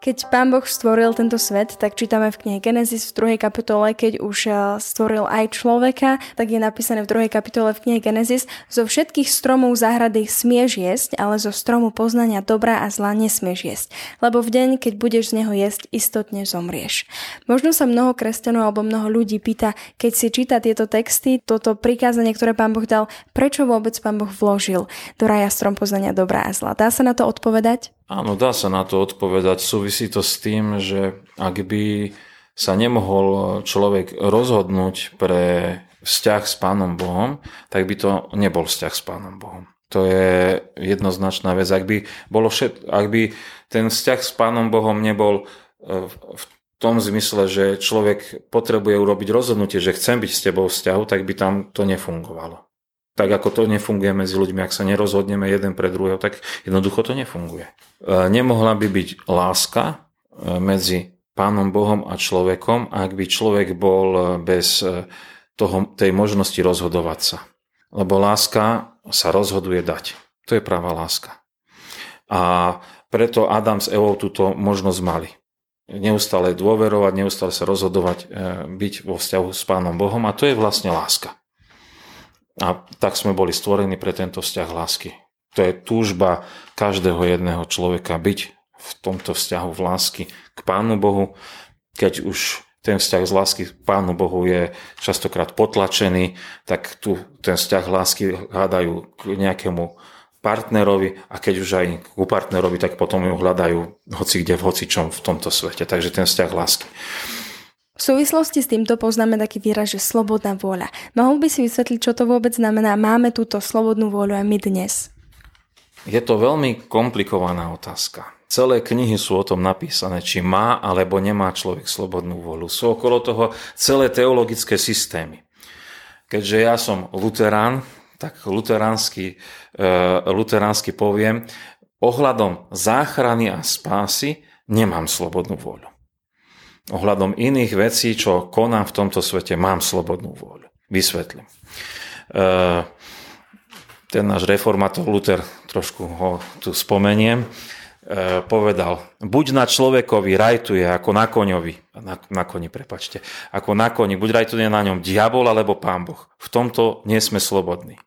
Keď pán Boh stvoril tento svet, tak čítame v knihe Genesis v 2. kapitole, keď už eh, stvoril aj človeka, tak je napísané v 2. kapitole v knihe Genesis, zo všetkých stromov záhrady smieš jesť, ale zo stromu poznania dobra a zla nesmieš jesť, lebo v deň, keď budeš z neho jesť, istotne zomrieš. Možno sa mnoho kresťanov alebo mnoho ľudí pýta, keď si číta tieto texty, toto prikázanie, ktoré pán Boh dal, prečo vôbec pán Boh vložil do raja strom poznania dobra a zla. Dá sa na to odpovedať? Áno, dá sa na to odpovedať. Súvisí to s tým, že ak by sa nemohol človek rozhodnúť pre vzťah s Pánom Bohom, tak by to nebol vzťah s Pánom Bohom. To je jednoznačná vec. Ak by, bolo všet, ak by ten vzťah s Pánom Bohom nebol e, v tom zmysle, že človek potrebuje urobiť rozhodnutie, že chcem byť s tebou vzťahu, tak by tam to nefungovalo tak ako to nefunguje medzi ľuďmi, ak sa nerozhodneme jeden pre druhého, tak jednoducho to nefunguje. E, nemohla by byť láska e, medzi Pánom Bohom a človekom, ak by človek bol e, bez toho, tej možnosti rozhodovať sa. Lebo láska sa rozhoduje dať. To je práva láska. A preto Adam s Evou túto možnosť mali. Neustále dôverovať, neustále sa rozhodovať, byť vo vzťahu s Pánom Bohom a to je vlastne láska. A tak sme boli stvorení pre tento vzťah lásky. To je túžba každého jedného človeka byť v tomto vzťahu v lásky k Pánu Bohu, keď už ten vzťah z lásky k Pánu Bohu je častokrát potlačený, tak tu ten vzťah lásky hľadajú k nejakému partnerovi a keď už aj ku partnerovi, tak potom ju hľadajú hoci kde, v hocičom v tomto svete. Takže ten vzťah lásky. V súvislosti s týmto poznáme taký výraz, že slobodná vôľa. Mohol by si vysvetliť, čo to vôbec znamená? Máme túto slobodnú vôľu aj my dnes. Je to veľmi komplikovaná otázka. Celé knihy sú o tom napísané, či má alebo nemá človek slobodnú vôľu. Sú okolo toho celé teologické systémy. Keďže ja som luterán, tak luteránsky, e, luteránsky poviem, ohľadom záchrany a spásy nemám slobodnú vôľu ohľadom iných vecí, čo konám v tomto svete, mám slobodnú vôľu. Vysvetlím. E, ten náš reformátor Luther, trošku ho tu spomeniem, e, povedal, buď na človekovi rajtuje ako na koňovi, na, na koni, prepačte, ako na koni, buď rajtuje na ňom diabol alebo pán Boh. V tomto nie sme slobodní.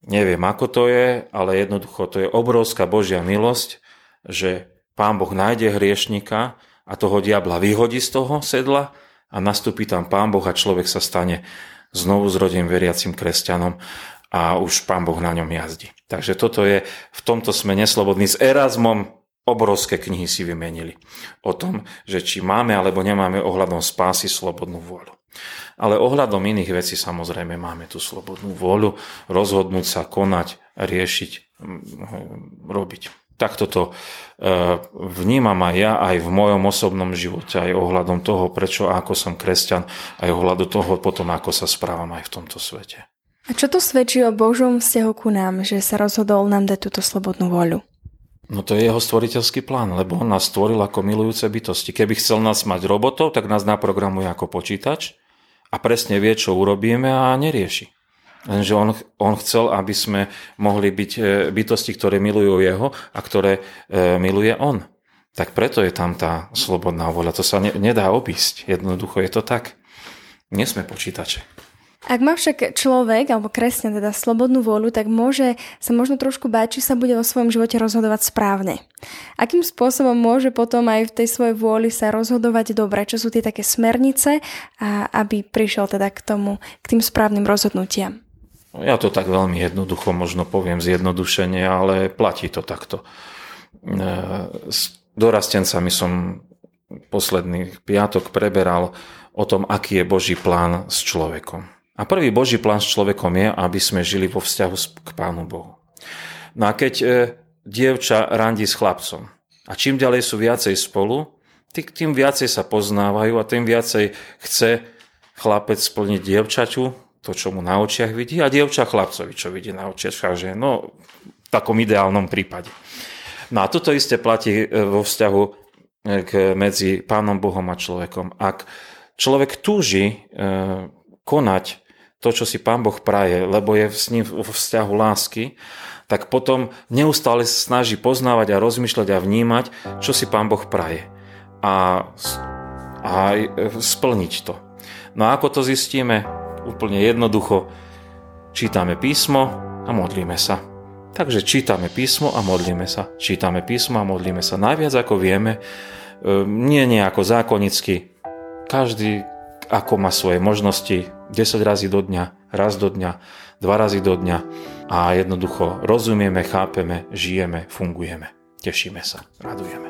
Neviem, ako to je, ale jednoducho to je obrovská Božia milosť, že pán Boh nájde hriešnika, a toho diabla vyhodí z toho sedla a nastúpi tam pán Boh a človek sa stane znovu zrodeným veriacim kresťanom a už pán Boh na ňom jazdí. Takže toto je, v tomto sme neslobodní. S Erasmom obrovské knihy si vymenili o tom, že či máme alebo nemáme ohľadom spásy slobodnú vôľu. Ale ohľadom iných vecí samozrejme máme tú slobodnú vôľu rozhodnúť sa, konať, riešiť, robiť takto to e, vnímam aj ja aj v mojom osobnom živote, aj ohľadom toho, prečo a ako som kresťan, aj ohľadom toho potom, ako sa správam aj v tomto svete. A čo to svedčí o Božom vzťahu ku nám, že sa rozhodol nám dať túto slobodnú voľu? No to je jeho stvoriteľský plán, lebo on nás stvoril ako milujúce bytosti. Keby chcel nás mať robotov, tak nás naprogramuje ako počítač a presne vie, čo urobíme a nerieši. Lenže on, on chcel, aby sme mohli byť e, bytosti, ktoré milujú jeho a ktoré e, miluje on. Tak preto je tam tá slobodná voľa. To sa ne, nedá obísť. Jednoducho je to tak. Nie sme počítače. Ak má však človek, alebo kresťan teda slobodnú vôľu, tak môže sa možno trošku báť, či sa bude vo svojom živote rozhodovať správne. Akým spôsobom môže potom aj v tej svojej vôli sa rozhodovať dobre? Čo sú tie také smernice, a aby prišiel teda k tomu, k tým správnym rozhodnutiam? No, ja to tak veľmi jednoducho možno poviem zjednodušenie, ale platí to takto. E, s dorastencami som posledný piatok preberal o tom, aký je Boží plán s človekom. A prvý Boží plán s človekom je, aby sme žili vo vzťahu k Pánu Bohu. No a keď e, dievča randí s chlapcom a čím ďalej sú viacej spolu, tým viacej sa poznávajú a tým viacej chce chlapec splniť dievčaťu, to, čo mu na očiach vidí a dievča chlapcovi, čo vidí na očiach, že no, v takom ideálnom prípade. No a toto isté platí e, vo vzťahu e, k, medzi Pánom Bohom a človekom. Ak človek túži e, konať to, čo si Pán Boh praje, lebo je s ním vo vzťahu lásky, tak potom neustále snaží poznávať a rozmýšľať a vnímať, čo si Pán Boh praje. A, a splniť to. No a ako to zistíme? Úplne jednoducho. Čítame písmo a modlíme sa. Takže čítame písmo a modlíme sa. Čítame písmo a modlíme sa. Najviac ako vieme, e, nie nejako zákonicky. Každý ako má svoje možnosti 10 razy do dňa, raz do dňa, dva razy do dňa a jednoducho rozumieme, chápeme, žijeme, fungujeme. Tešíme sa, radujeme.